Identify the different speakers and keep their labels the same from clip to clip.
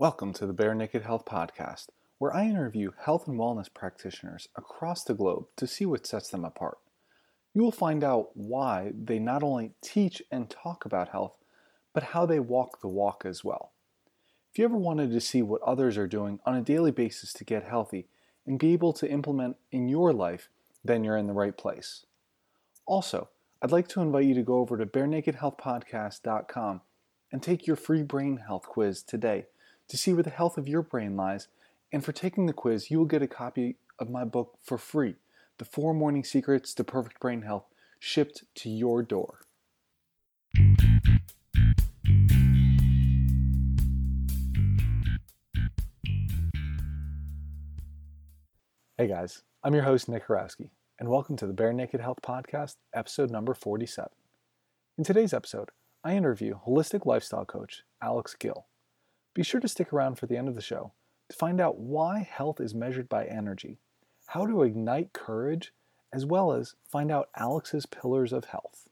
Speaker 1: Welcome to the Bare Naked Health Podcast, where I interview health and wellness practitioners across the globe to see what sets them apart. You will find out why they not only teach and talk about health, but how they walk the walk as well. If you ever wanted to see what others are doing on a daily basis to get healthy and be able to implement in your life, then you're in the right place. Also, I'd like to invite you to go over to barenakedhealthpodcast.com and take your free brain health quiz today to see where the health of your brain lies. And for taking the quiz, you will get a copy of my book for free The Four Morning Secrets to Perfect Brain Health, shipped to your door. Hey guys, I'm your host, Nick Horowski, and welcome to the Bare Naked Health Podcast, episode number 47. In today's episode, I interview holistic lifestyle coach Alex Gill. Be sure to stick around for the end of the show to find out why health is measured by energy, how to ignite courage, as well as find out Alex's pillars of health.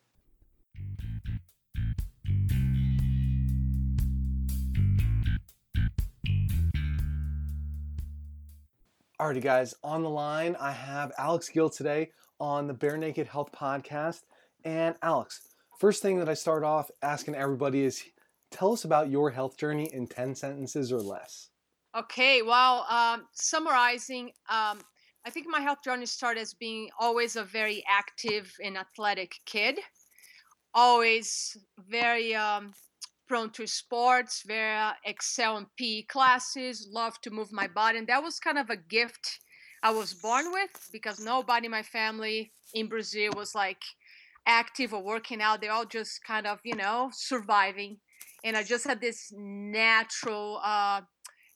Speaker 1: Alrighty, guys, on the line, I have Alex Gill today on the Bare Naked Health Podcast. And Alex, first thing that I start off asking everybody is tell us about your health journey in 10 sentences or less.
Speaker 2: Okay, well, um, summarizing, um, I think my health journey started as being always a very active and athletic kid, always very um, prone to sports, very excel in PE classes, love to move my body, and that was kind of a gift I was born with because nobody in my family in Brazil was like active or working out. They're all just kind of, you know, surviving. And I just had this natural uh,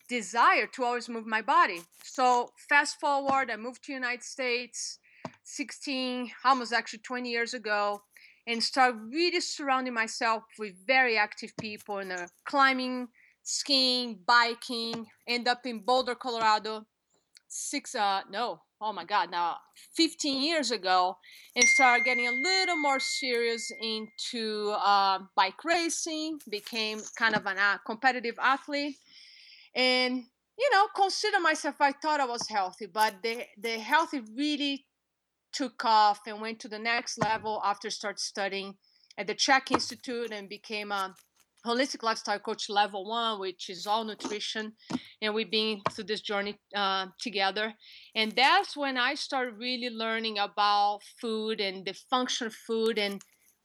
Speaker 2: desire to always move my body. So fast forward, I moved to United States 16, almost actually 20 years ago, and start really surrounding myself with very active people in the climbing, skiing, biking, end up in Boulder, Colorado, six uh no, oh my god, now 15 years ago, and started getting a little more serious into uh, bike racing, became kind of a uh, competitive athlete. And you know consider myself i thought i was healthy but the the healthy really took off and went to the next level after start studying at the CHEK Institute and became a holistic lifestyle coach level one which is all nutrition and we've been through this journey uh, together and that's when i started really learning about food and the function of food and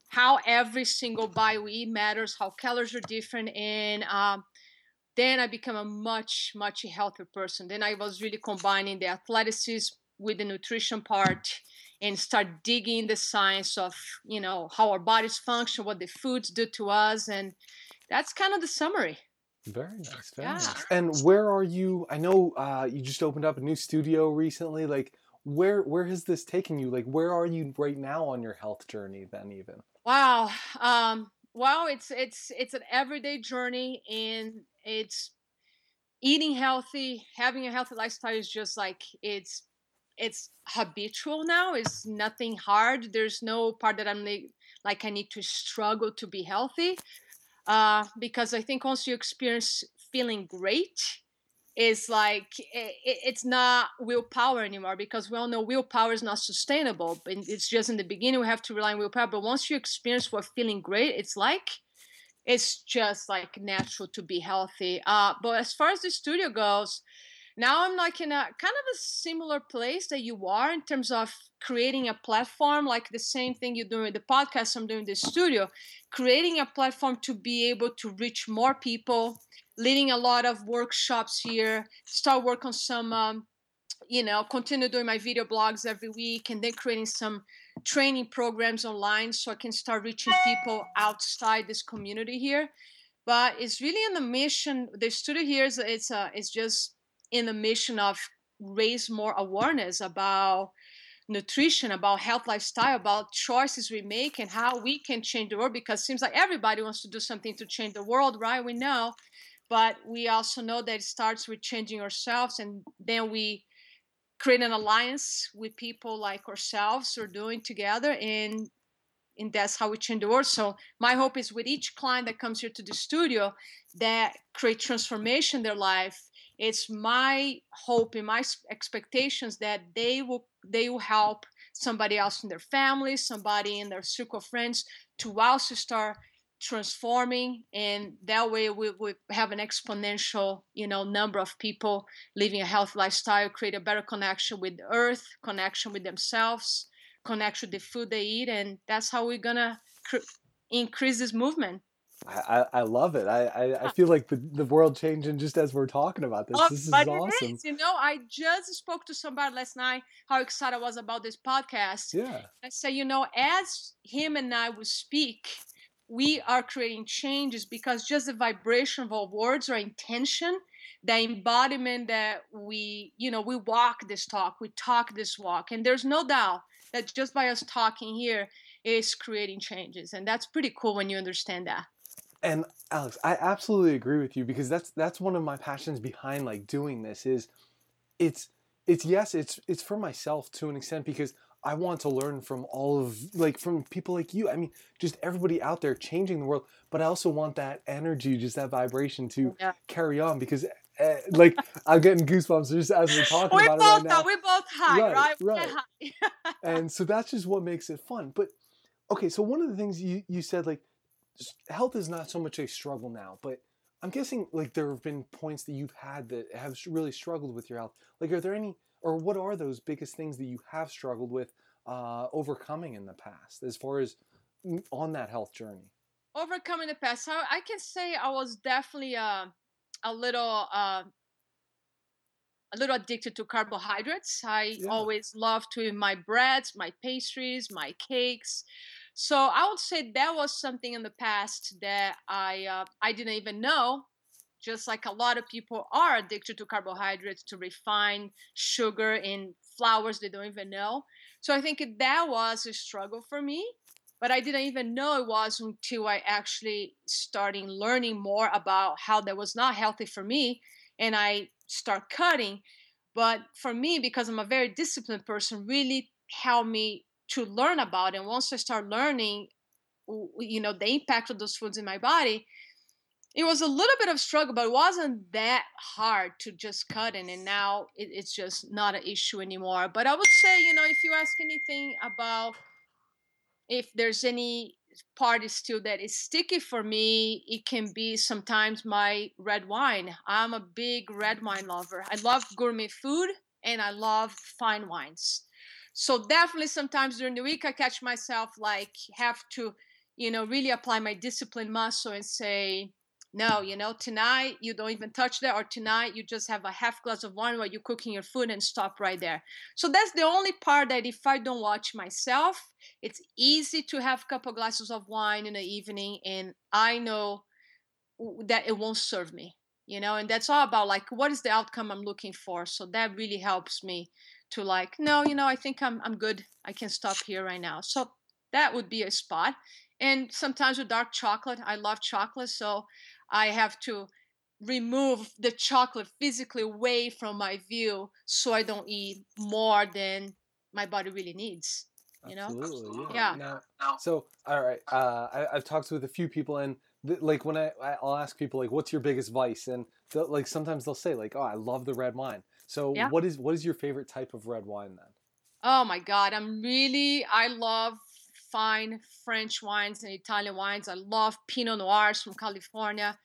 Speaker 2: how every single bite we eat matters how calories are different and um, then I become a much, much healthier person. Then I was really combining the athleticism with the nutrition part and start digging the science of, you know, how our bodies function, what the foods do to us. And that's kind of the summary.
Speaker 1: Very nice. Very yeah. nice. And where are you? I know uh, you just opened up a new studio recently. Like, where where has this taken you? Like, where are you right now on your health journey? Then even.
Speaker 2: Wow. Um, well, it's it's it's an everyday journey, and it's eating healthy, having a healthy lifestyle is just like it's it's habitual now. It's nothing hard. There's no part that I'm like, like I need to struggle to be healthy, uh, because I think once you experience feeling great, is like it, it's not willpower anymore because we all know willpower is not sustainable. But it's just in the beginning we have to rely on willpower. But once you experience what feeling great, it's like it's just like natural to be healthy. Uh, but as far as the studio goes, now I'm like in a kind of a similar place that you are in terms of creating a platform, like the same thing you're doing with the podcast, I'm doing the studio, creating a platform to be able to reach more people, leading a lot of workshops here, start work on some um, you know, continue doing my video blogs every week and then creating some training programs online so I can start reaching people outside this community here. But it's really in the mission. The studio here is it's uh, it's just in the mission of raise more awareness about nutrition, about health lifestyle, about choices we make and how we can change the world. Because it seems like everybody wants to do something to change the world, right? We know, but we also know that it starts with changing ourselves, and then we create an alliance with people like ourselves are doing together and and that's how we change the world. So my hope is with each client that comes here to the studio that create transformation in their life. It's my hope and my expectations that they will they will help somebody else in their family, somebody in their circle of friends to also start transforming and that way we would have an exponential you know number of people living a healthy lifestyle create a better connection with earth connection with themselves connection with the food they eat and that's how we're gonna cr- increase this movement
Speaker 1: I, I love it. I, I, I, uh, feel like the, the world changing just as we're talking about this. Oh, this is awesome. Is.
Speaker 2: You know, I just spoke to somebody last night how excited I was about this podcast.
Speaker 1: Yeah.
Speaker 2: I said, you know, as him and I would speak, we are creating changes because just the vibration of our words or intention the embodiment that we you know we walk this talk we talk this walk and there's no doubt that just by us talking here is creating changes and that's pretty cool when you understand that
Speaker 1: and alex i absolutely agree with you because that's that's one of my passions behind like doing this is it's it's yes it's it's for myself to an extent because I want to learn from all of like from people like you. I mean, just everybody out there changing the world. But I also want that energy, just that vibration to yeah. carry on because. Uh, like I'm getting goosebumps just as we're talking
Speaker 2: we
Speaker 1: about
Speaker 2: both
Speaker 1: it right now.
Speaker 2: We're both high, right?
Speaker 1: Right. right. and so that's just what makes it fun. But okay, so one of the things you you said like health is not so much a struggle now, but I'm guessing like there have been points that you've had that have really struggled with your health. Like, are there any or what are those biggest things that you have struggled with uh, overcoming in the past as far as on that health journey?
Speaker 2: Overcoming the past, so I can say I was definitely uh, a little uh, a little addicted to carbohydrates. I yeah. always loved to eat my breads, my pastries, my cakes. So I would say that was something in the past that I uh, I didn't even know just like a lot of people are addicted to carbohydrates, to refined sugar in flours they don't even know. So I think that was a struggle for me, but I didn't even know it was until I actually started learning more about how that was not healthy for me and I start cutting. But for me, because I'm a very disciplined person, really helped me to learn about. And once I start learning, you know, the impact of those foods in my body, it was a little bit of struggle, but it wasn't that hard to just cut in. And now it, it's just not an issue anymore. But I would say, you know, if you ask anything about if there's any part is still that is sticky for me, it can be sometimes my red wine. I'm a big red wine lover. I love gourmet food and I love fine wines. So definitely sometimes during the week I catch myself like have to, you know, really apply my discipline muscle and say, no, you know, tonight you don't even touch that, or tonight you just have a half glass of wine while you're cooking your food and stop right there. So that's the only part that if I don't watch myself, it's easy to have a couple glasses of wine in the evening, and I know that it won't serve me, you know, and that's all about like what is the outcome I'm looking for. So that really helps me to like, no, you know, I think I'm I'm good. I can stop here right now. So that would be a spot. And sometimes with dark chocolate, I love chocolate, so I have to remove the chocolate physically away from my view so I don't eat more than my body really needs. You know?
Speaker 1: Absolutely. Yeah. yeah. Now, so, all right. Uh, I, have talked with a few people, and th- like when I, I'll ask people like, "What's your biggest vice?" and like sometimes they'll say like, "Oh, I love the red wine." So, yeah. what is what is your favorite type of red wine then?
Speaker 2: Oh my God, I'm really I love fine French wines and Italian wines. I love Pinot Noirs from California.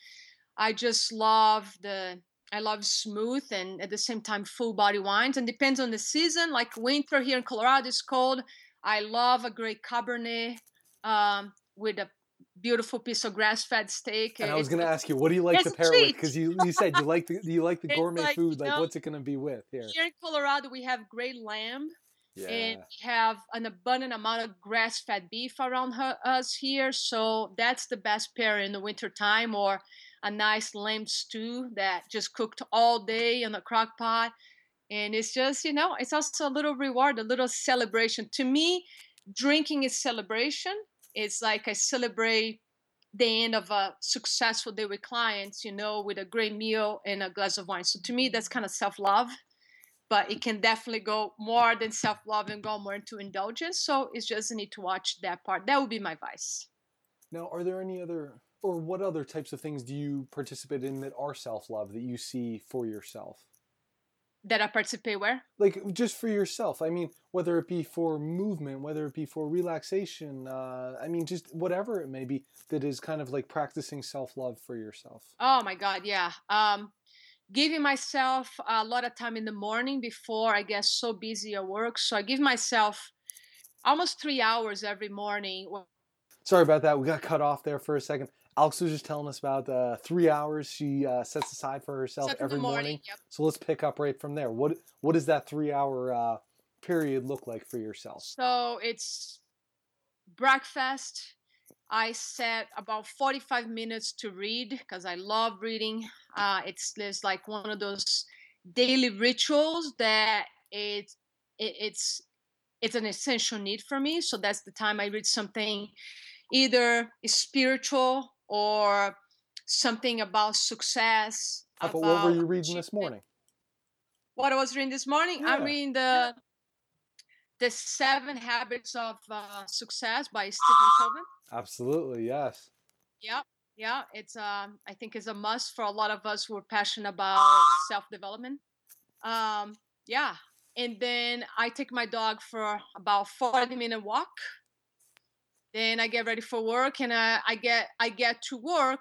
Speaker 2: I just love the I love smooth and at the same time full body wines. And depends on the season. Like winter here in Colorado is cold. I love a great Cabernet um, with a beautiful piece of grass-fed steak.
Speaker 1: And I was going to ask you, what do you like to pair with? Because you, you said you like the you like the gourmet like, food. Like, know, what's it going to be with here?
Speaker 2: Here in Colorado, we have great lamb yeah. and we have an abundant amount of grass-fed beef around her, us here so that's the best pair in the winter time or a nice lamb stew that just cooked all day in a crock pot and it's just you know it's also a little reward a little celebration to me drinking is celebration it's like i celebrate the end of a successful day with clients you know with a great meal and a glass of wine. So to me that's kind of self-love but it can definitely go more than self-love and go more into indulgence. So it's just a need to watch that part. That would be my advice.
Speaker 1: Now are there any other or what other types of things do you participate in that are self-love that you see for yourself
Speaker 2: that I participate where?
Speaker 1: Like just for yourself. I mean, whether it be for movement, whether it be for relaxation, uh, I mean, just whatever it may be that is kind of like practicing self love for yourself.
Speaker 2: Oh my God, yeah. Um, giving myself a lot of time in the morning before I get so busy at work. So I give myself almost three hours every morning.
Speaker 1: Sorry about that. We got cut off there for a second. Alex was just telling us about the three hours she uh, sets aside for herself Except every morning. morning. Yep. So let's pick up right from there. What what does that three hour uh, period look like for yourself?
Speaker 2: So it's breakfast. I set about 45 minutes to read because I love reading. Uh, it's, it's like one of those daily rituals that it, it it's it's an essential need for me. So that's the time I read something either spiritual or something about success.
Speaker 1: About, what were you reading this morning?
Speaker 2: What I was reading this morning? Yeah. I'm reading the the Seven Habits of uh, Success by Stephen Covey.
Speaker 1: Absolutely, yes.
Speaker 2: Yeah, yeah. It's uh, I think it's a must for a lot of us who are passionate about self development. Um, yeah, and then I take my dog for about forty minute walk then i get ready for work and I, I get i get to work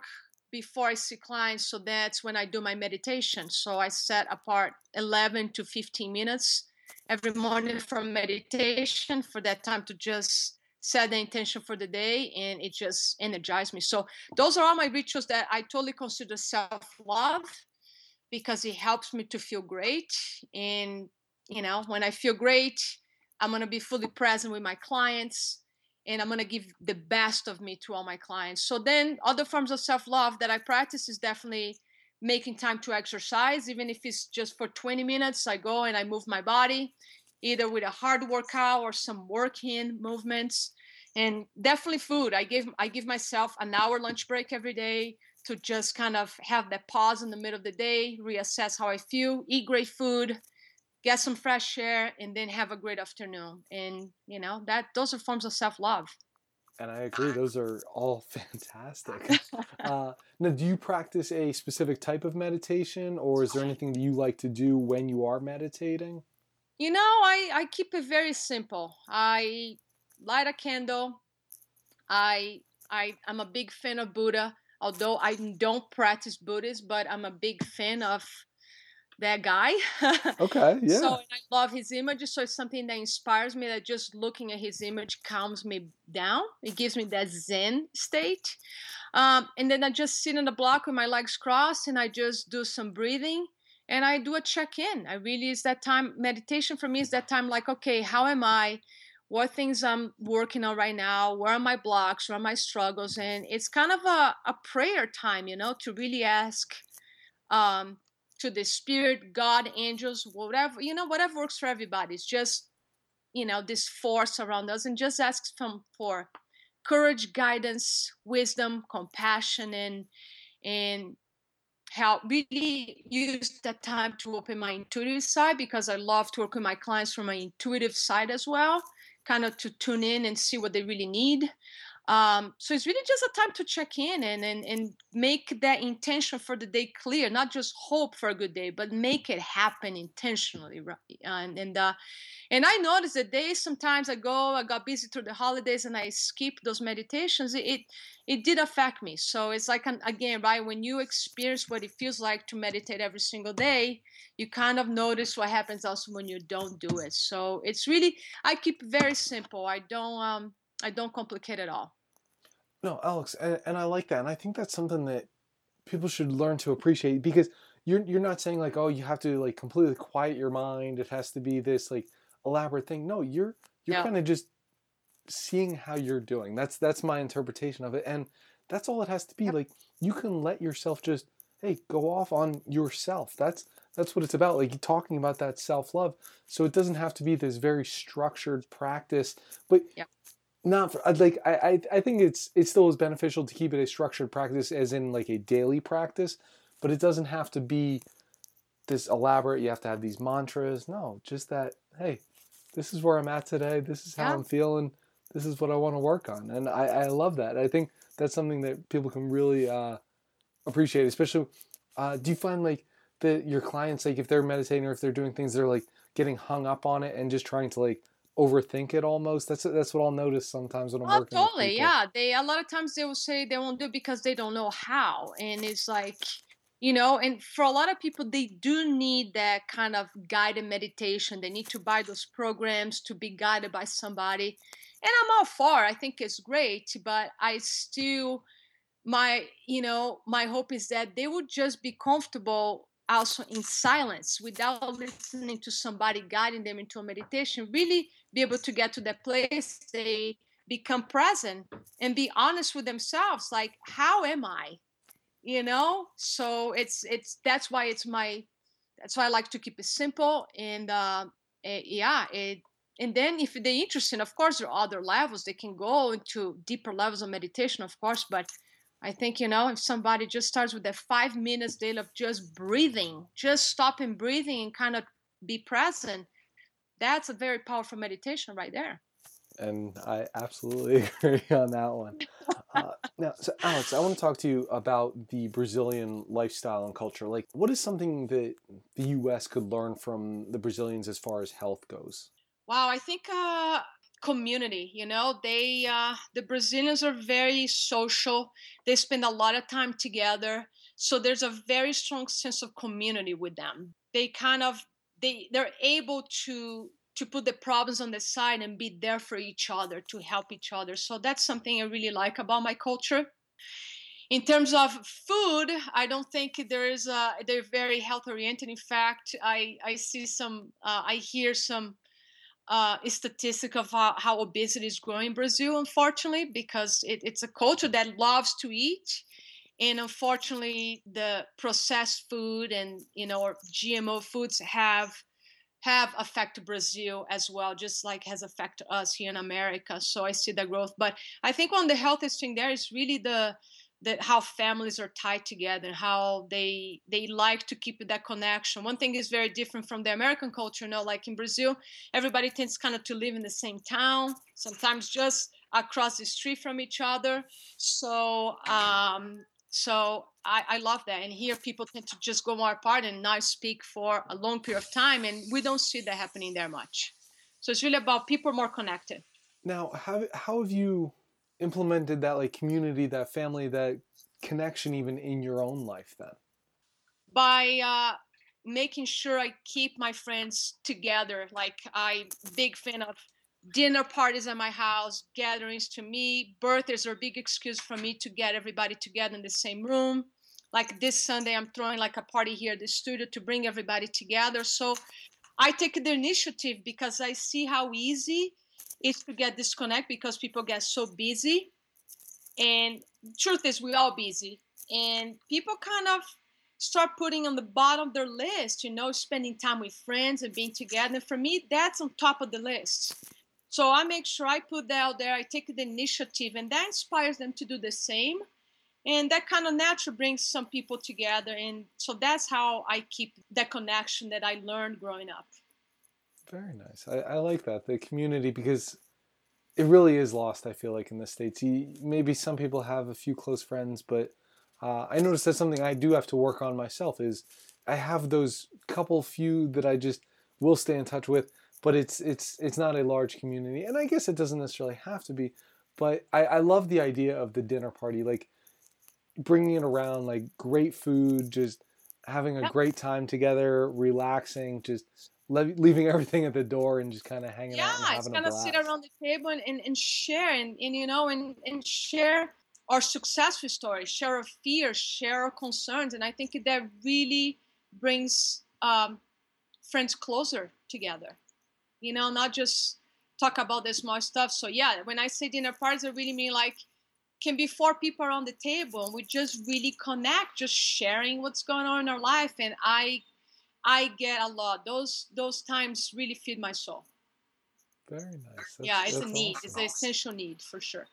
Speaker 2: before i see clients so that's when i do my meditation. So i set apart 11 to 15 minutes every morning for meditation for that time to just set the intention for the day and it just energizes me. So those are all my rituals that i totally consider self-love because it helps me to feel great and you know when i feel great i'm going to be fully present with my clients and I'm going to give the best of me to all my clients. So then other forms of self-love that I practice is definitely making time to exercise even if it's just for 20 minutes I go and I move my body either with a hard workout or some working movements and definitely food. I give I give myself an hour lunch break every day to just kind of have that pause in the middle of the day, reassess how I feel, eat great food, get some fresh air and then have a great afternoon and you know that those are forms of self-love.
Speaker 1: And i agree those are all fantastic. Uh, now do you practice a specific type of meditation or is there anything that you like to do when you are meditating?
Speaker 2: You know i i keep it very simple. I light a candle. I i i'm a big fan of buddha although i don't practice buddhism but i'm a big fan of that guy.
Speaker 1: okay, yeah.
Speaker 2: So I love his images. So it's something that inspires me. That just looking at his image calms me down. It gives me that Zen state. Um, and then I just sit on the block with my legs crossed, and I just do some breathing, and I do a check in. I really is that time. Meditation for me is that time. Like, okay, how am I? What things I'm working on right now? Where are my blocks? Where are my struggles? And it's kind of a, a prayer time, you know, to really ask um, to the spirit, God, angels, whatever, you know, whatever works for everybody. It's just, you know, this force around us and just ask from for courage, guidance, wisdom, compassion, and and help really use that time to open my intuitive side because I love to work with my clients from my intuitive side as well, kind of to tune in and see what they really need. Um, so it's really just a time to check in and, and, and make that intention for the day clear, not just hope for a good day, but make it happen intentionally. Right? And, and, uh, and I noticed that days sometimes I go, I got busy through the holidays and I skip those meditations. It, it, it did affect me. So it's like, an, again, right, when you experience what it feels like to meditate every single day, you kind of notice what happens also when you don't do it. So it's really, I keep very simple. I don't, um, I don't complicate it all.
Speaker 1: No, Alex, and, and I like that, and I think that's something that people should learn to appreciate because you're you're not saying like, oh, you have to like completely quiet your mind. It has to be this like elaborate thing. No, you're you're yeah. kind of just seeing how you're doing. That's that's my interpretation of it, and that's all it has to be. Like you can let yourself just hey go off on yourself. That's that's what it's about. Like talking about that self love. So it doesn't have to be this very structured practice, but
Speaker 2: yeah
Speaker 1: not for like I, I think it's it still is beneficial to keep it a structured practice as in like a daily practice but it doesn't have to be this elaborate. You have to have these mantras. No, just that. Hey, this is where I'm at today. This is how yeah. I'm feeling. This is what I want to work on, and I, I love that. I think that's something that people can really uh, appreciate. Especially, uh, do you find like that your clients like if they're meditating or if they're doing things, they're like getting hung up on it and just trying to like overthink it almost. That's that's what I'll notice sometimes when I'm oh, working.
Speaker 2: Totally, yeah. They a lot of times they will say they won't do it because they don't know how, and it's like you know and for a lot of people they do need that kind of guided meditation they need to buy those programs to be guided by somebody and i'm all for i think it's great but i still my you know my hope is that they would just be comfortable also in silence without listening to somebody guiding them into a meditation really be able to get to that place they become present and be honest with themselves like how am i? You know? So it's it's that's why it's my that's why i like to keep it simple and uh it, yeah it and then if they're interested of course there are other levels. They can go into deeper levels of meditation of course but I think, you know, if somebody just starts with that five minutes daily of just breathing, just stopping breathing and kind of be present, that's a very powerful meditation right there.
Speaker 1: And I absolutely agree on that one. Uh, now, so Alex, I want to talk to you about the Brazilian lifestyle and culture. Like, what is something that the U.S. could learn from the Brazilians as far as health goes?
Speaker 2: Wow, I think uh, community you know they uh, the brazilians are very social they spend a lot of time together so there's a very strong sense of community with them they kind of they they're able to to put the problems on the side and be there for each other to help each other. So that's something i really like about my culture. In terms of food i don't think there is a they're very health oriented in fact i i see some uh, i hear some uh, statistic of how, how, obesity is growing in Brazil, unfortunately, because it, it's a culture that loves to eat. And unfortunately, the processed food and you know or GMO foods have have affected Brazil as well, just like has affected us here in America. So I see the growth. But I think one of the healthiest thing there is really the that how families are tied together and how they they like to keep that connection one thing is very different from the american culture you know like in brazil everybody tends kind of to live in the same town sometimes just across the street from each other so um so I, I love that and here people tend to just go more apart and not speak for a long period of time and we don't see that happening there much so it's really about people more connected
Speaker 1: now how, how have you implemented that like community, that family, that connection even in your own life then?
Speaker 2: By uh, making sure I keep my friends together. Like I'm big fan of dinner parties at my house, gatherings to me. Birthdays are a big excuse for me to get everybody together in the same room. Like this Sunday, I'm throwing like a party here at the studio to bring everybody together. So I take the initiative because I see how easy is to get disconnect because people get so busy. And truth is, we all busy, and people kind of start putting on the bottom of their list, you know, spending time with friends and being together. And for me, that's on top of the list. So I make sure I put that out there. I take the initiative, and that inspires them to do the same. And that kind of naturally brings some people together. And so that's how I keep that connection that I learned growing up.
Speaker 1: Very nice. I, I like that the community because it really is lost. I feel like in the states, you, maybe some people have a few close friends, but uh, I noticed that's something I do have to work on myself. Is I have those couple few that I just will stay in touch with, but it's it's it's not a large community, and I guess it doesn't necessarily have to be. But I, I love the idea of the dinner party, like bringing it around, like great food, just having a great time together, relaxing, just leaving everything at the door and just kind of hanging
Speaker 2: yeah,
Speaker 1: out.
Speaker 2: Yeah, it's kind of sit around the table and, and, and share and, and you know and, and share our successful stories, share our fears, share our concerns, and I think that really brings um, friends closer together. You know, not just talk about the small stuff. So yeah, when I say dinner parties, I really mean like can be four people around the table and we just really connect, just sharing what's going on in our life. And I I get a lot. Those those times really feed my soul.
Speaker 1: Very nice.
Speaker 2: That's, yeah, it's a need. Awesome. It's an essential need for sure.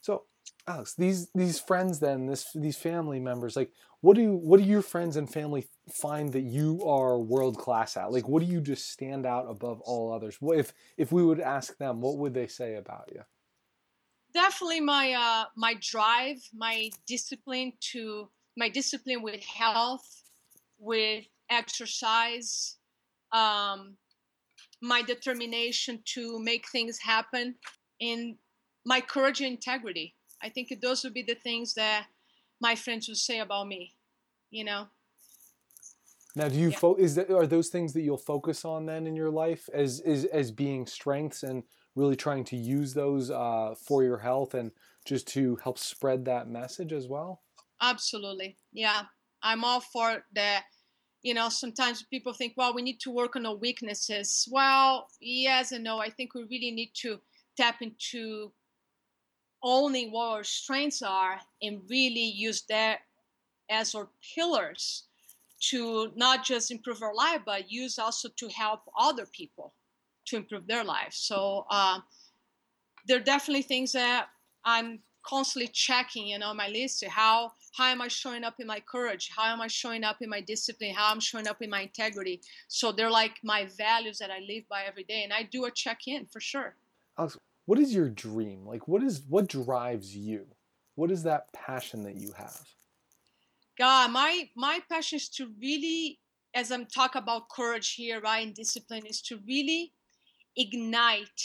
Speaker 1: So, Alex, these these friends then, this these family members, like, what do what do your friends and family find that you are world class at? Like, what do you just stand out above all others? What if if we would ask them, what would they say about you?
Speaker 2: Definitely my uh, my drive, my discipline to my discipline with health, with exercise, um, my determination to make things happen, and my courage and integrity. I think those would be the things that my friends would say about me. You know.
Speaker 1: Now, do you yeah. fo- is that are those things that you'll focus on then in your life as as as being strengths and really trying to use those uh, for your health and just to help spread that message as well?
Speaker 2: Absolutely, yeah. I'm all for that. You know, sometimes people think, well, we need to work on our weaknesses. Well, yes and no. I think we really need to tap into owning what our strengths are and really use that as our pillars to not just improve our life, but use also to help other people to improve their lives. So uh, there are definitely things that I'm constantly checking, you know, my list. How how am I showing up in my courage? How am I showing up in my discipline? How I'm showing up in my integrity? So they're like my values that I live by every day, and I do a check in for sure.
Speaker 1: What is your dream? Like, what is what drives you? What is that passion that you have?
Speaker 2: God, my my passion is to really, as I'm talking about courage here, right, and discipline, is to really ignite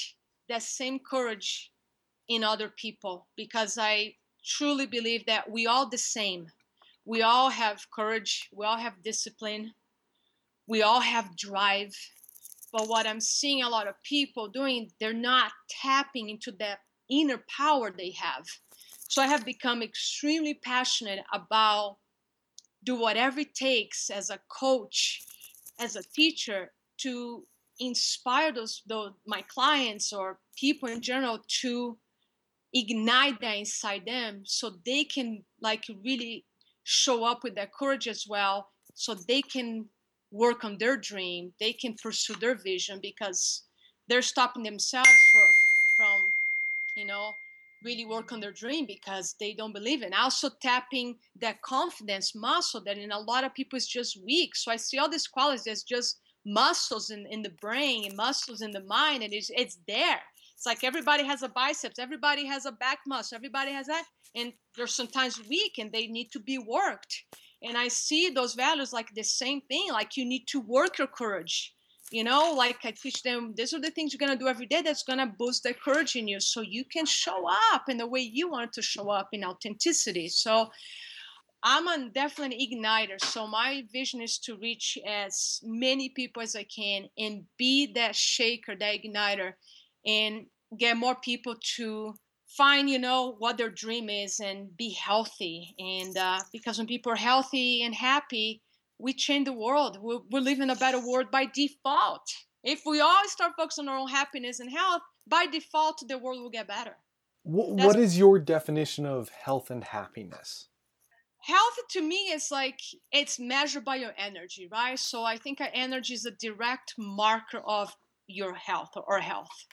Speaker 2: that same courage in other people because I truly believe that we all the same. We all have courage, we all have discipline, we all have drive. But what I'm seeing a lot of people doing, they're not tapping into that inner power they have. So I have become extremely passionate about do whatever it takes as a coach, as a teacher to inspire those, those my clients or people in general to ignite that inside them so they can like really show up with their courage as well so they can work on their dream they can pursue their vision because they're stopping themselves for, from you know really work on their dream because they don't believe. And also tapping that confidence muscle that in a lot of people is just weak. So I see all these qualities as just muscles in, in the brain and muscles in the mind and it's, it's there it's like everybody has a biceps everybody has a back muscle everybody has that and they're sometimes weak and they need to be worked and i see those values like the same thing like you need to work your courage you know like i teach them these are the things you're going to do every day that's going to boost the courage in you so you can show up in the way you want to show up in authenticity so I'm a definitely igniter. So my vision is to reach as many people as I can and be that shaker, that igniter, and get more people to find, you know, what their dream is and be healthy. And uh, because when people are healthy and happy, we change the world. we we live in a better world by default. If we all start focusing on our own happiness and health, by default, the world will get better.
Speaker 1: what, what is your definition of health and happiness?
Speaker 2: health to me is like it's measured by your energy right so i think energy is a direct marker of your health or health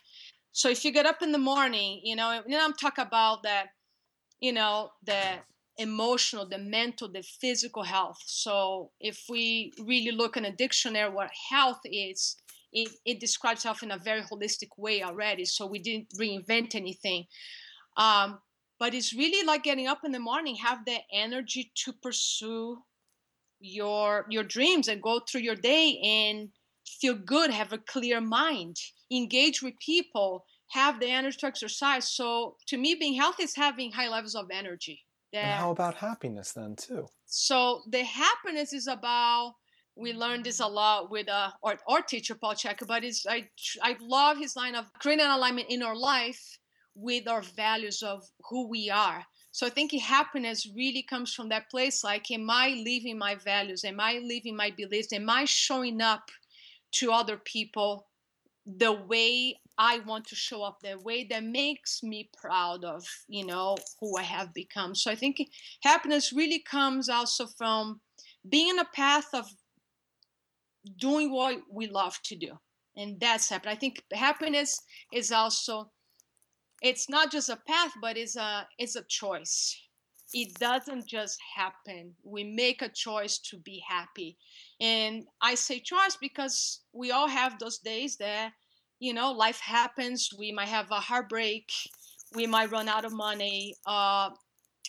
Speaker 2: so if you get up in the morning you know and i'm talking about that you know the emotional the mental the physical health. So if we really look in a dictionary what health is it, it describes health in a very holistic way already. So we didn't reinvent anything. Um, but it's really like getting up in the morning have the energy to pursue your your dreams and go through your day and feel good have a clear mind engage with people have the energy to exercise so to me being healthy is having high levels of energy
Speaker 1: and how about happiness then too
Speaker 2: so the happiness is about we learned this a lot with uh, our, our teacher paul Chek, but it's I, I love his line of creating an alignment in our life with our values of who we are. So I think happiness really comes from that place like, am I living my values? Am I living my beliefs? Am I showing up to other people the way I want to show up, the way that makes me proud of, you know, who I have become? So I think happiness really comes also from being in a path of doing what we love to do. And that's happiness. I think happiness is also it's not just a path but it's a it's a choice it doesn't just happen. We make a choice to be happy. And I say choice because we all have those days that, you know, life happens. We might have a heartbreak. We might run out of money. Uh,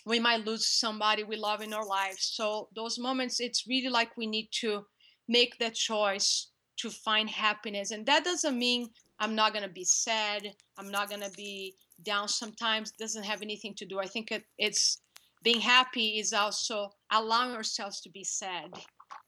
Speaker 2: we might lose somebody we love in our lives. So, those moments, it's really like we need to make that choice to find happiness. And that doesn't mean I'm not going to be sad. I'm not going to be down sometimes. It doesn't have anything to do. I think it, it's being happy is also allowing ourselves to be sad.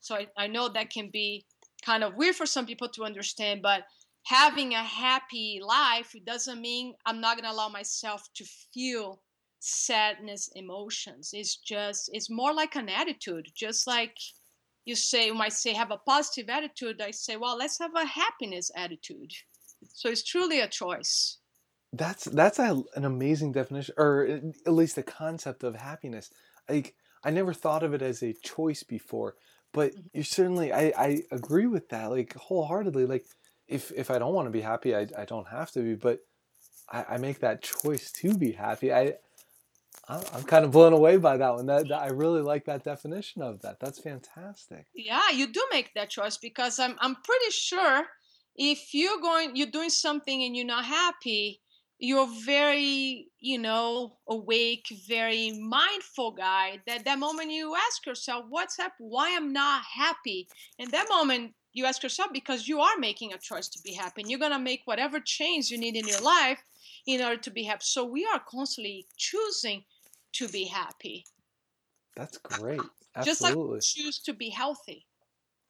Speaker 2: So I, I know that can be kind of weird for some people to understand, but having a happy life it doesn't mean I'm not going to allow myself to feel sadness emotions. It's just it's more like an attitude, just like you say you might say have a positive attitude i say well let's have a happiness attitude so it's truly a choice
Speaker 1: that's that's a, an amazing definition or at least the concept of happiness like i never thought of it as a choice before but mm-hmm. you certainly i i agree with that like wholeheartedly like if if i don't want to be happy i, I don't have to be but I, I make that choice to be happy i I'm kind of blown away by that one. That, that, I really like that definition of that. That's fantastic.
Speaker 2: Yeah, you do make that choice because I'm I'm pretty sure if you're going you're doing something and you're not happy, you're very you know awake, very mindful guy. That that moment you ask yourself, what's up? Why I'm not happy? in that moment you ask yourself because you are making a choice to be happy, and you're gonna make whatever change you need in your life in order to be happy. So we are constantly choosing to be happy.
Speaker 1: That's great.
Speaker 2: Absolutely. Just like choose to be healthy.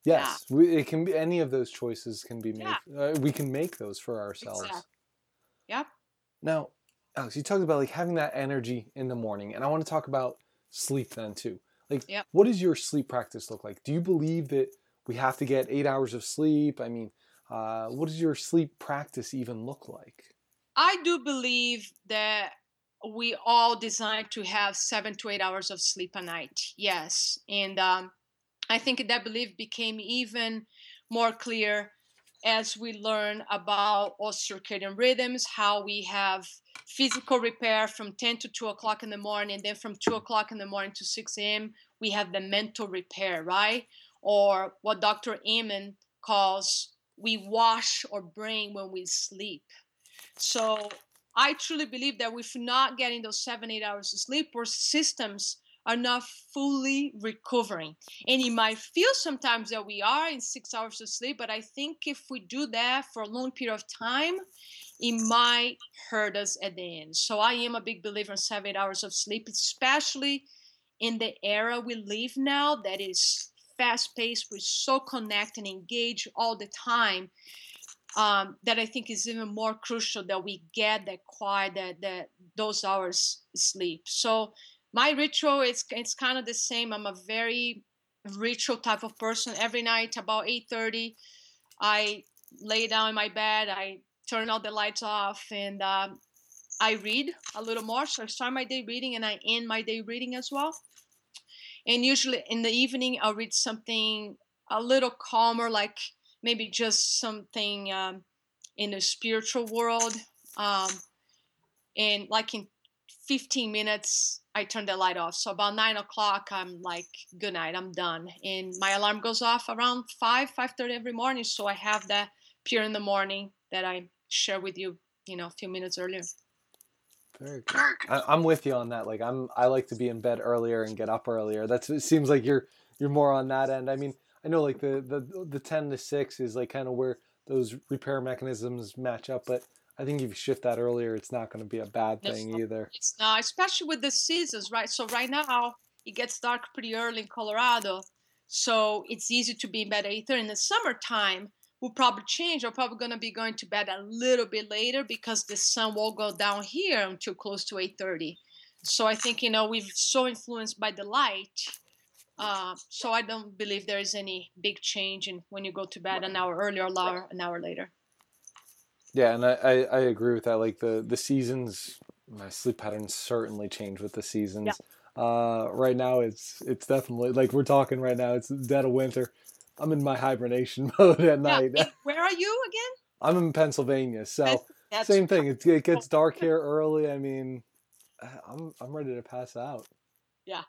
Speaker 1: Yes, yeah. we, it can be any of those choices can be made. Yeah. Uh, we can make those for ourselves. Exactly.
Speaker 2: Yep.
Speaker 1: Now, Alex, you talked about like having that energy in the morning, and I want to talk about sleep then too. Like, yep. what does your sleep practice look like? Do you believe that we have to get eight hours of sleep? I mean, uh, what does your sleep practice even look like?
Speaker 2: I do believe that we all designed to have seven to eight hours of sleep a night. Yes. And um, I think that belief became even more clear as we learn about our circadian rhythms, how we have physical repair from 10 to 2 o'clock in the morning, and then from 2 o'clock in the morning to 6 a.m., we have the mental repair, right? Or what Dr. Amen calls we wash our brain when we sleep. So I truly believe that if not getting those seven, eight hours of sleep, our systems are not fully recovering. And it might feel sometimes that we are in six hours of sleep, but I think if we do that for a long period of time, it might hurt us at the end. So I am a big believer in seven, hours of sleep, especially in the era we live now that is fast paced, we're so connected and engaged all the time um, that I think is even more crucial that we get that quiet, that, that those hours sleep. So my ritual is it's kind of the same. I'm a very ritual type of person. Every night about 8:30, I lay down in my bed. I turn all the lights off and um, I read a little more. So I start my day reading and I end my day reading as well. And usually in the evening, I'll read something a little calmer, like maybe just something um, in the spiritual world. Um, and like in 15 minutes, I turn the light off. So about nine o'clock, I'm like, good night, I'm done. And my alarm goes off around five, 5.30 every morning. So I have that pure in the morning that I share with you, you know, a few minutes earlier.
Speaker 1: Very good. I, am with you on that. Like I'm, I like to be in bed earlier and get up earlier. That's it seems like you're you're more on that end. I mean, I know like the the the ten to six is like kind of where those repair mechanisms match up, but I think if you shift that earlier, it's not going to be a bad thing it's either.
Speaker 2: It's not, especially with the seasons, right? So right now it gets dark pretty early in Colorado, so it's easy to be in bed at eight thirty. In the summertime, we'll probably change. We're probably going to be going to bed a little bit later because the sun won't go down here until close to eight thirty. So I think you know we've so influenced by the light uh, so I don't believe there is any big change in when you go to bed an hour earlier or an hour later.
Speaker 1: Yeah, and I, I, I, agree with that. Like the, the seasons, my sleep patterns certainly change with the seasons. Yeah. Uh, right now, it's it's definitely like we're talking right now. It's dead of winter. I'm in my hibernation mode at night.
Speaker 2: Yeah. Where are you again?
Speaker 1: I'm in Pennsylvania, so That's same thing. It, it gets dark here early. I mean, I'm I'm ready to pass out.
Speaker 2: Yeah.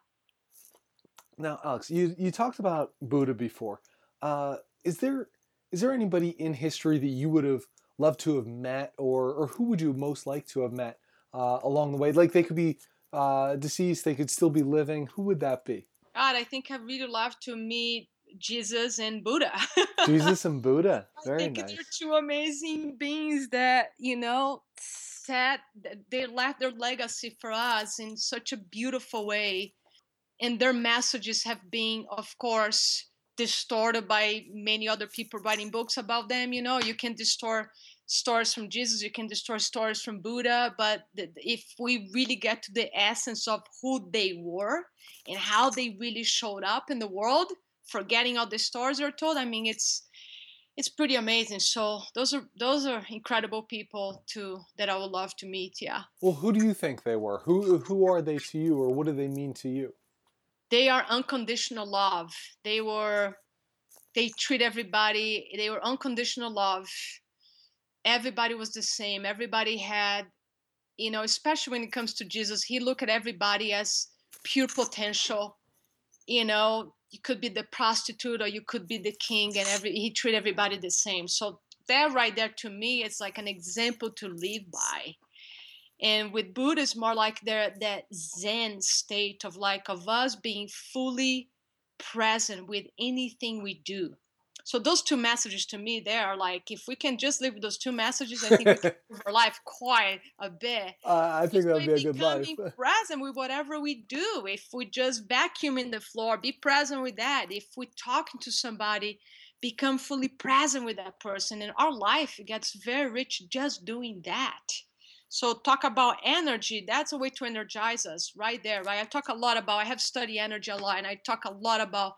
Speaker 1: Now, Alex, you you talked about Buddha before. Uh, is there is there anybody in history that you would have loved to have met, or or who would you most like to have met uh, along the way? Like they could be uh, deceased, they could still be living. Who would that be?
Speaker 2: God, I think I really love to meet Jesus and Buddha.
Speaker 1: Jesus and Buddha, very
Speaker 2: I think
Speaker 1: nice.
Speaker 2: they're two amazing beings that you know set they left their legacy for us in such a beautiful way, and their messages have been, of course, distorted by many other people writing books about them. You know, you can distort stories from Jesus, you can distort stories from Buddha, but if we really get to the essence of who they were and how they really showed up in the world, forgetting all the stories they're told, I mean, it's it's pretty amazing. So those are those are incredible people too that I would love to meet. Yeah,
Speaker 1: Well, who do you think they were? Who who are they to you, or what do they mean to you?
Speaker 2: They are unconditional love. They were they treat everybody. They were unconditional love. Everybody was the same. Everybody had, you know, especially when it comes to Jesus, he looked at everybody as pure potential. You know, you could be the prostitute or you could be the king, and every he treat everybody the same. So that right there to me, it's like an example to live by. And with Buddha, it's more like there that Zen state of like of us being fully present with anything we do. So those two messages to me, they are like if we can just live with those two messages, I think we can live our life quite a bit.
Speaker 1: Uh, I think
Speaker 2: Just
Speaker 1: that'd be a good life.
Speaker 2: becoming present with whatever we do. If we just vacuum in the floor, be present with that. If we're talking to somebody, become fully present with that person, and our life gets very rich just doing that. So talk about energy. That's a way to energize us right there, right? I talk a lot about. I have studied energy a lot, and I talk a lot about,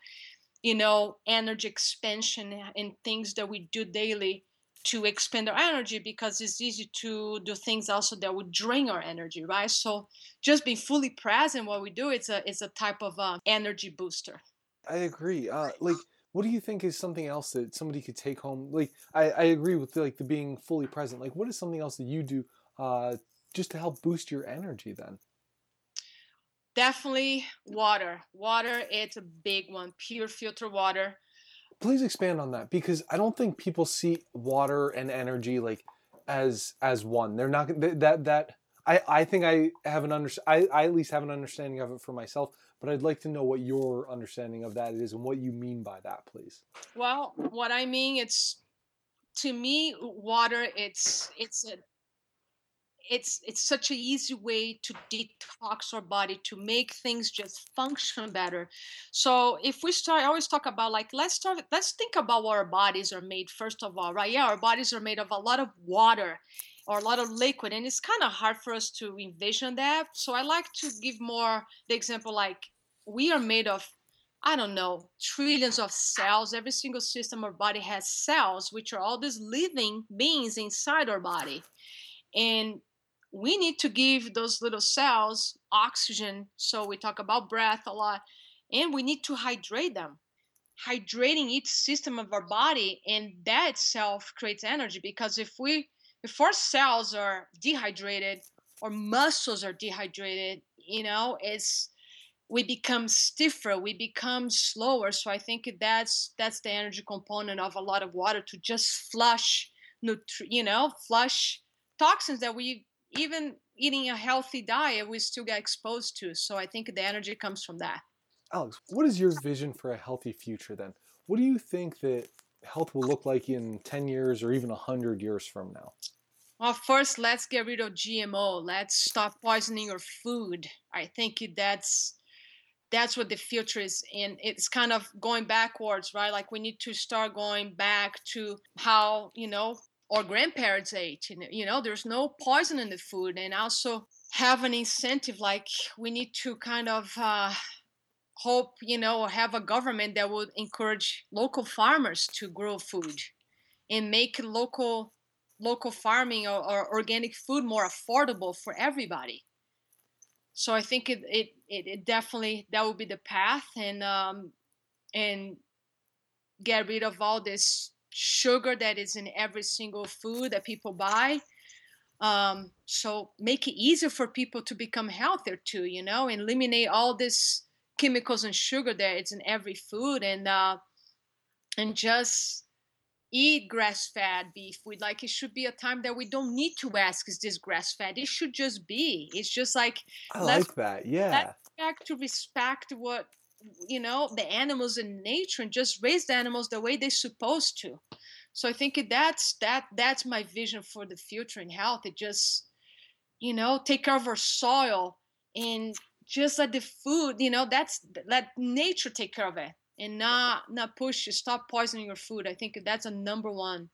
Speaker 2: you know, energy expansion and things that we do daily to expand our energy because it's easy to do things also that would drain our energy, right? So just being fully present what we do, it's a it's a type of uh, energy booster.
Speaker 1: I agree. Uh, like, what do you think is something else that somebody could take home? Like, I, I agree with the, like the being fully present. Like, what is something else that you do uh, just to help boost your energy? Then,
Speaker 2: Definitely water. Water, it's a big one. Pure filter water.
Speaker 1: please expand on that because I don't think people see water and energy like as as one. They're not th- that that. I, I think I have an under I, I at least have an understanding of it for myself, but I'd like to know what your understanding of that is and what you mean by that, please.
Speaker 2: Well, what I mean, it's to me, water. It's it's a it's it's such an easy way to detox our body to make things just function better. So if we start, I always talk about like let's start. Let's think about what our bodies are made first of all, right? Yeah, our bodies are made of a lot of water or a lot of liquid, and it's kind of hard for us to envision that. So I like to give more the example like we are made of I don't know, trillions of cells. Every single system our body has cells, which are all these living beings inside our body. And we need to give those little cells oxygen. So we talk about breath a lot. And we need to hydrate them. Hydrating each system of our body, and that itself creates energy because if we if our cells are dehydrated or muscles are dehydrated, you know, it's we become stiffer we become slower so i think that's that's the energy component of a lot of water to just flush nutri- you know flush toxins that we even eating a healthy diet we still get exposed to so i think the energy comes from that
Speaker 1: Alex, what is your vision for a healthy future then? What do you think that health will look like in 10 years or even 100 years from now?
Speaker 2: well first let's get rid of gmo let's stop poisoning our food i think that's that's what the future is and it's kind of going backwards right like we need to start going back to how you know our grandparents you know, you know there's no poison in the food and also have an incentive like we need to kind of uh, hope you know have a government that would encourage local farmers to grow food and make local local farming or, or organic food more affordable for everybody. So I think it, it it it definitely that would be the path and um and get rid of all this sugar that is in every single food that people buy Um, so make it easier for people to become healthier too, you know, and eliminate all this chemicals and sugar that it's in every food and uh, and just eat grass-fed beef. We like it should be a time that we don't need to ask, is this grass-fed? It should just be. It's just like
Speaker 1: I like that. Yeah.
Speaker 2: Back to respect what you know the animals in nature and just raise the animals the way they're supposed to. So i think that's that that's my vision for the future in health. It just you know take care of our soil and just let the food you know that's let nature take care of it and not not push you stop poisoning your food. I think that's a number one.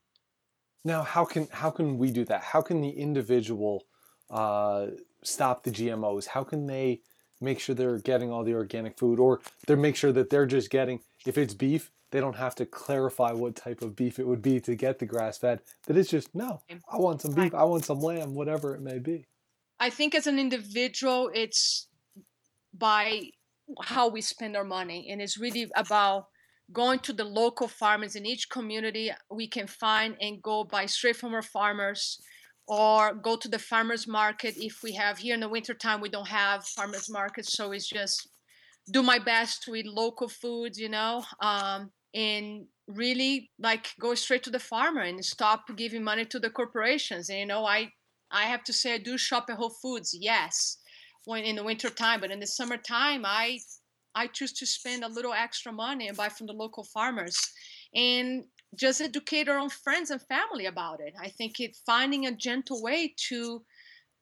Speaker 1: Now how can how can we do that? How can the individual uh, stop the gmos how can they make sure they're getting all the organic food or they make sure that they're just getting if it's beef they don't have to clarify what type of beef it would be to get the grass fed. That it's just no i want some beef i want some lamb whatever it may be.
Speaker 2: I think as an individual it's by how we spend our money and it's really about going to the local farmers. In each community we can find and go buy straight from our farmers or go to the farmers market if we have here in the wintertime we don't have farmers markets so it's just do my best to eat local foods you know um, and really like go straight to the farmer and stop giving money to the corporations. And you know i i have to say i do shop at whole foods yes when in the winter time but in the summertime i i choose to spend a little extra money and buy from the local farmers. And just educate our own friends and family about it. I think it finding a gentle way to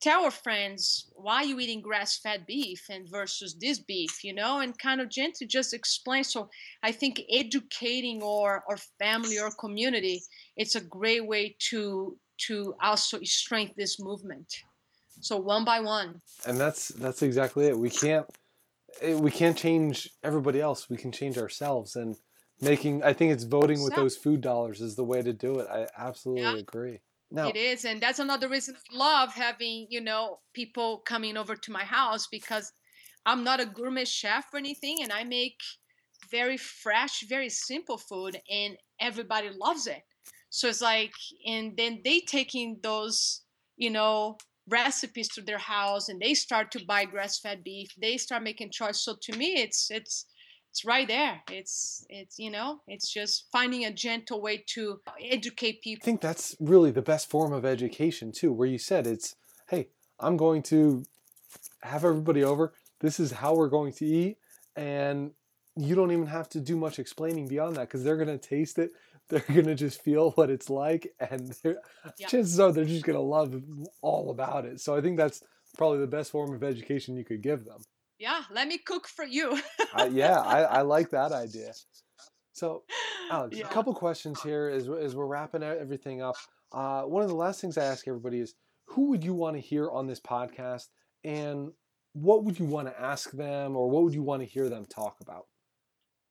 Speaker 2: tell our friends why you eating grass-fed beef and versus this beef, you know, and kind of gently just explain. So I think educating our our family or community, it's a great way to to also strengthen this movement. So one by one.
Speaker 1: And that's that's exactly it. We can't eh, we can't change everybody else. We can change ourselves and making i think it's voting with those food dollars is the way to do it. I absolutely yeah, agree.
Speaker 2: No. it is and that's another reason i love having you know people coming over to my house because i'm not a gourmet chef or anything and i make very fresh very simple food and everybody loves it. So it's like and then they taking those you know recipes to their house and they start to buy grass-fed beef. They start making choice. So to me it's it's it's right there. It's it's you know it's just finding a gentle way to educate people.
Speaker 1: i think that's really the best form of education too where you said it's hey i'm going to have everybody over. This is how we're going to eat and you don't even have to do much explaining beyond that because they're going to taste it they're going to just feel what it's like and yeah. chances are they're just going to love all about it. So i think that's probably the best form of education you could give them
Speaker 2: yeah, let me cook for you.
Speaker 1: uh, yeah, I, I, like that idea. So, Alex, yeah. a couple questions here as, as we're wrapping everything up. Uh, one of the last things I ask everybody is who would you want to hear on this podcast and what would you want to ask them or what would you want to hear them talk about?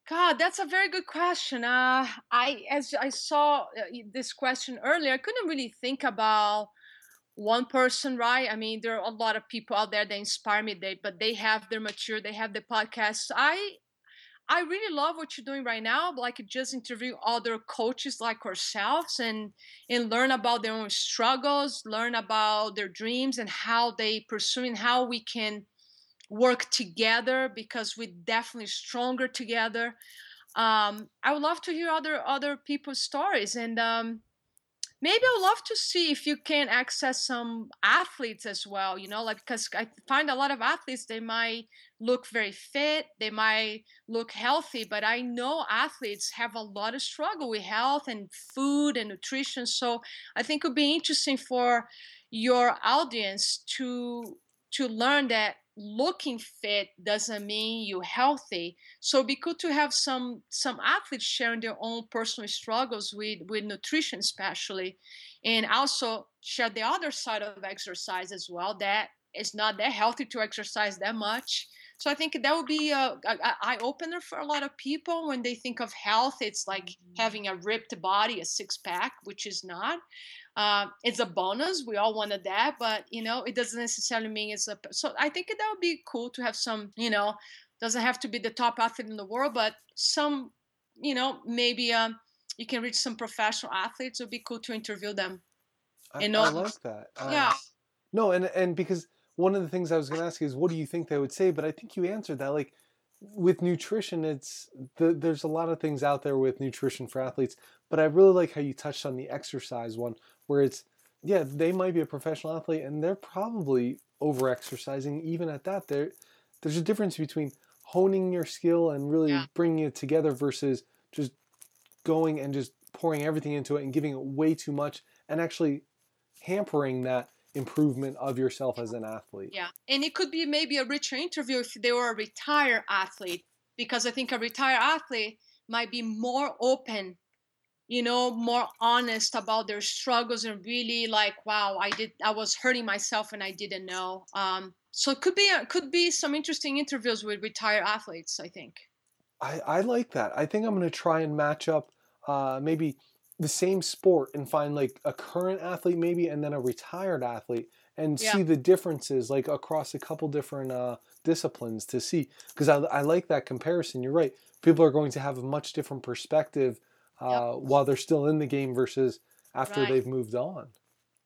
Speaker 2: God, that's a very good question. Uh, I, as I saw uh, this question earlier, I couldn't really think about one person right? I mean there are a lot of people out there that inspire me. They but they have their mature they have the podcast. I i really love what you're doing right now like just interview other coaches like ourselves and and learn about their own struggles learn about their dreams and how they pursuing how we can work together because we're definitely stronger together. Um, i would love to hear other other people's stories and um, maybe I would love to see if you can access some athletes as well, you know, like because I find a lot of athletes they might look very fit, they might look healthy, but I know athletes have a lot of struggle with health and food and nutrition. So I think it would be interesting for your audience to to learn that looking fit doesn't mean you're healthy. So it'd be good to have some some athletes sharing their own personal struggles with with nutrition especially and also share the other side of exercise as well that it's not that healthy to exercise that much. So i think that would be a, a, a eye opener for a lot of people when they think of health. It's like mm-hmm. having a ripped body a six pack which is not uh, it's a bonus. We all wanted that, but you know, it doesn't necessarily mean it's a. So I think that would be cool to have some. You know, doesn't have to be the top athlete in the world, but some. You know, maybe um, you can reach some professional athletes. It would be cool to interview them.
Speaker 1: I,
Speaker 2: know?
Speaker 1: I like that. Um,
Speaker 2: yeah
Speaker 1: No, and and because one of the things I was going to ask you is, what do you think they would say? But I think you answered that. Like with nutrition, it's the, there's a lot of things out there with nutrition for athletes. But I really like how you touched on the exercise one, where it's yeah, they might be a professional athlete and they're probably over exercising. Even at that, there there's a difference between honing your skill and really
Speaker 2: Yeah.
Speaker 1: bringing it together versus just going and just pouring everything into it and giving it way too much and actually hampering that improvement of yourself as an athlete.
Speaker 2: Yeah, and it could be maybe a richer interview if they were a retired athlete, because I think a retired athlete might be more open, you know, more honest about their struggles and really like, wow, I did, I was hurting myself and I didn't know. Um, so it could be, could be some interesting interviews with retired athletes. I think.
Speaker 1: I, I like that. I think I'm going to try and match up uh, maybe the same sport and find like a current athlete maybe and then a retired athlete and
Speaker 2: Yeah.
Speaker 1: see the differences like across a couple different uh, disciplines to see because I, I like that comparison. You're right. People are going to have a much different perspective uh, while they're still in the game versus after
Speaker 2: Right.
Speaker 1: they've moved on.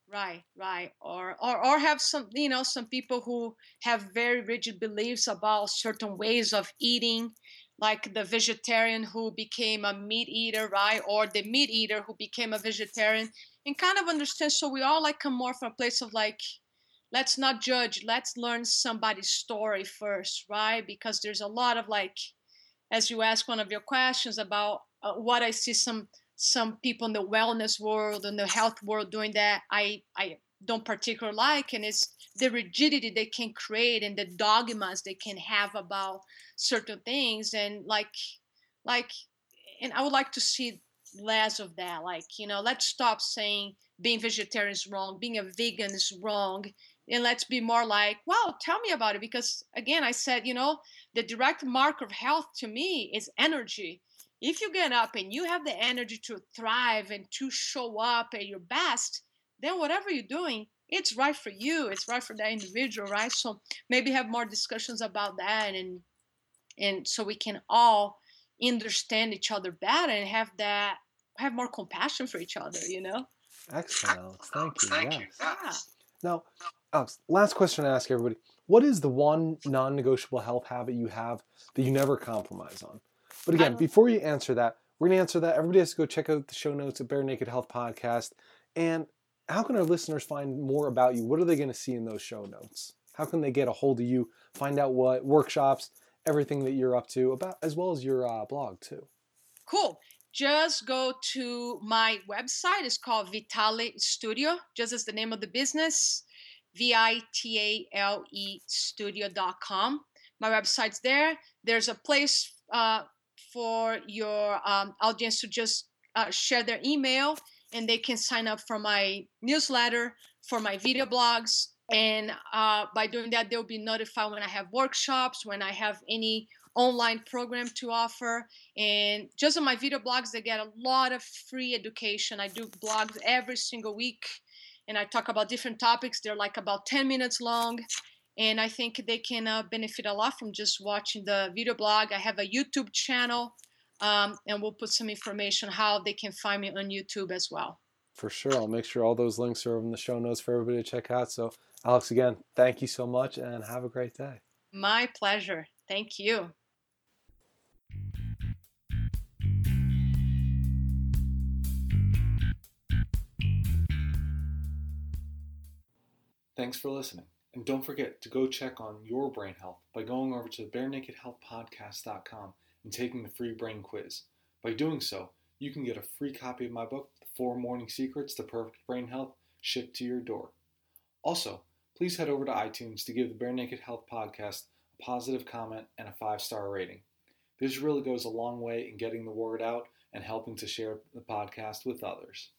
Speaker 2: Right, right. Or, or or have some, you know, some people who have very rigid beliefs about certain ways of eating, like the vegetarian who became a meat eater, right? Or the meat eater who became a vegetarian, and kind of understand. So we all like come more from a place of like, let's not judge, let's learn somebody's story first, right? Because there's a lot of like, as you ask one of your questions about uh, what I see some some people in the wellness world and the health world doing that I I don't particularly like and it's the rigidity they can create and the dogmas they can have about certain things and like like and I would like to see less of that like you know let's stop saying being vegetarian is wrong being a vegan is wrong and let's be more like well, tell me about it because again I said you know the direct mark of health to me is energy if you get up and you have the energy to thrive and to show up at your best, then whatever you're doing, it's right for you. It's right for that individual, right? So maybe have more discussions about that and and so we can all understand each other better and have that have more compassion for each other, you know?
Speaker 1: Excellent, Thank you.
Speaker 3: Thank you.
Speaker 1: yes.
Speaker 2: Yeah.
Speaker 1: Now, oh, Alex, last question I ask everybody. What is the one non negotiable health habit you have that you never compromise on? But again, before you answer that, we're going to answer that. Everybody has to go check out the show notes at Bare Naked Health Podcast. And how can our listeners find more about you? What are they going to see in those show notes? How can they get a hold of you, find out what workshops, everything that you're up to, about as well as your uh, blog too?
Speaker 2: Cool. Just go to my website. It's called Vitale Studio, just as the name of the business. V I T A L E studio.com. My website's there. There's a place uh, for your um, audience to just uh, share their email and they can sign up for my newsletter, for my video blogs. And uh, by doing that, they'll be notified when I have workshops, when I have any online program to offer. And just on my video blogs, they get a lot of free education. I do blogs every single week and I talk about different topics. They're like about 10 minutes long. And I think they can uh, benefit a lot from just watching the video blog. I have a YouTube channel, um, and we'll put some information how they can find me on YouTube as well.
Speaker 1: For sure. I'll make sure all those links are in the show notes for everybody to check out. So, Alex, again, thank you so much and have a great day.
Speaker 2: My pleasure. Thank you.
Speaker 1: Thanks for listening. And don't forget to go check on your brain health by going over to barenakedhealthpodcast.com and taking the free brain quiz. By doing so, you can get a free copy of my book, The Four Morning Secrets to Perfect Brain Health, shipped to your door. Also, please head over to iTunes to give the Bare Naked Health Podcast a positive comment and a five star rating. This really goes a long way in getting the word out and helping to share the podcast with others.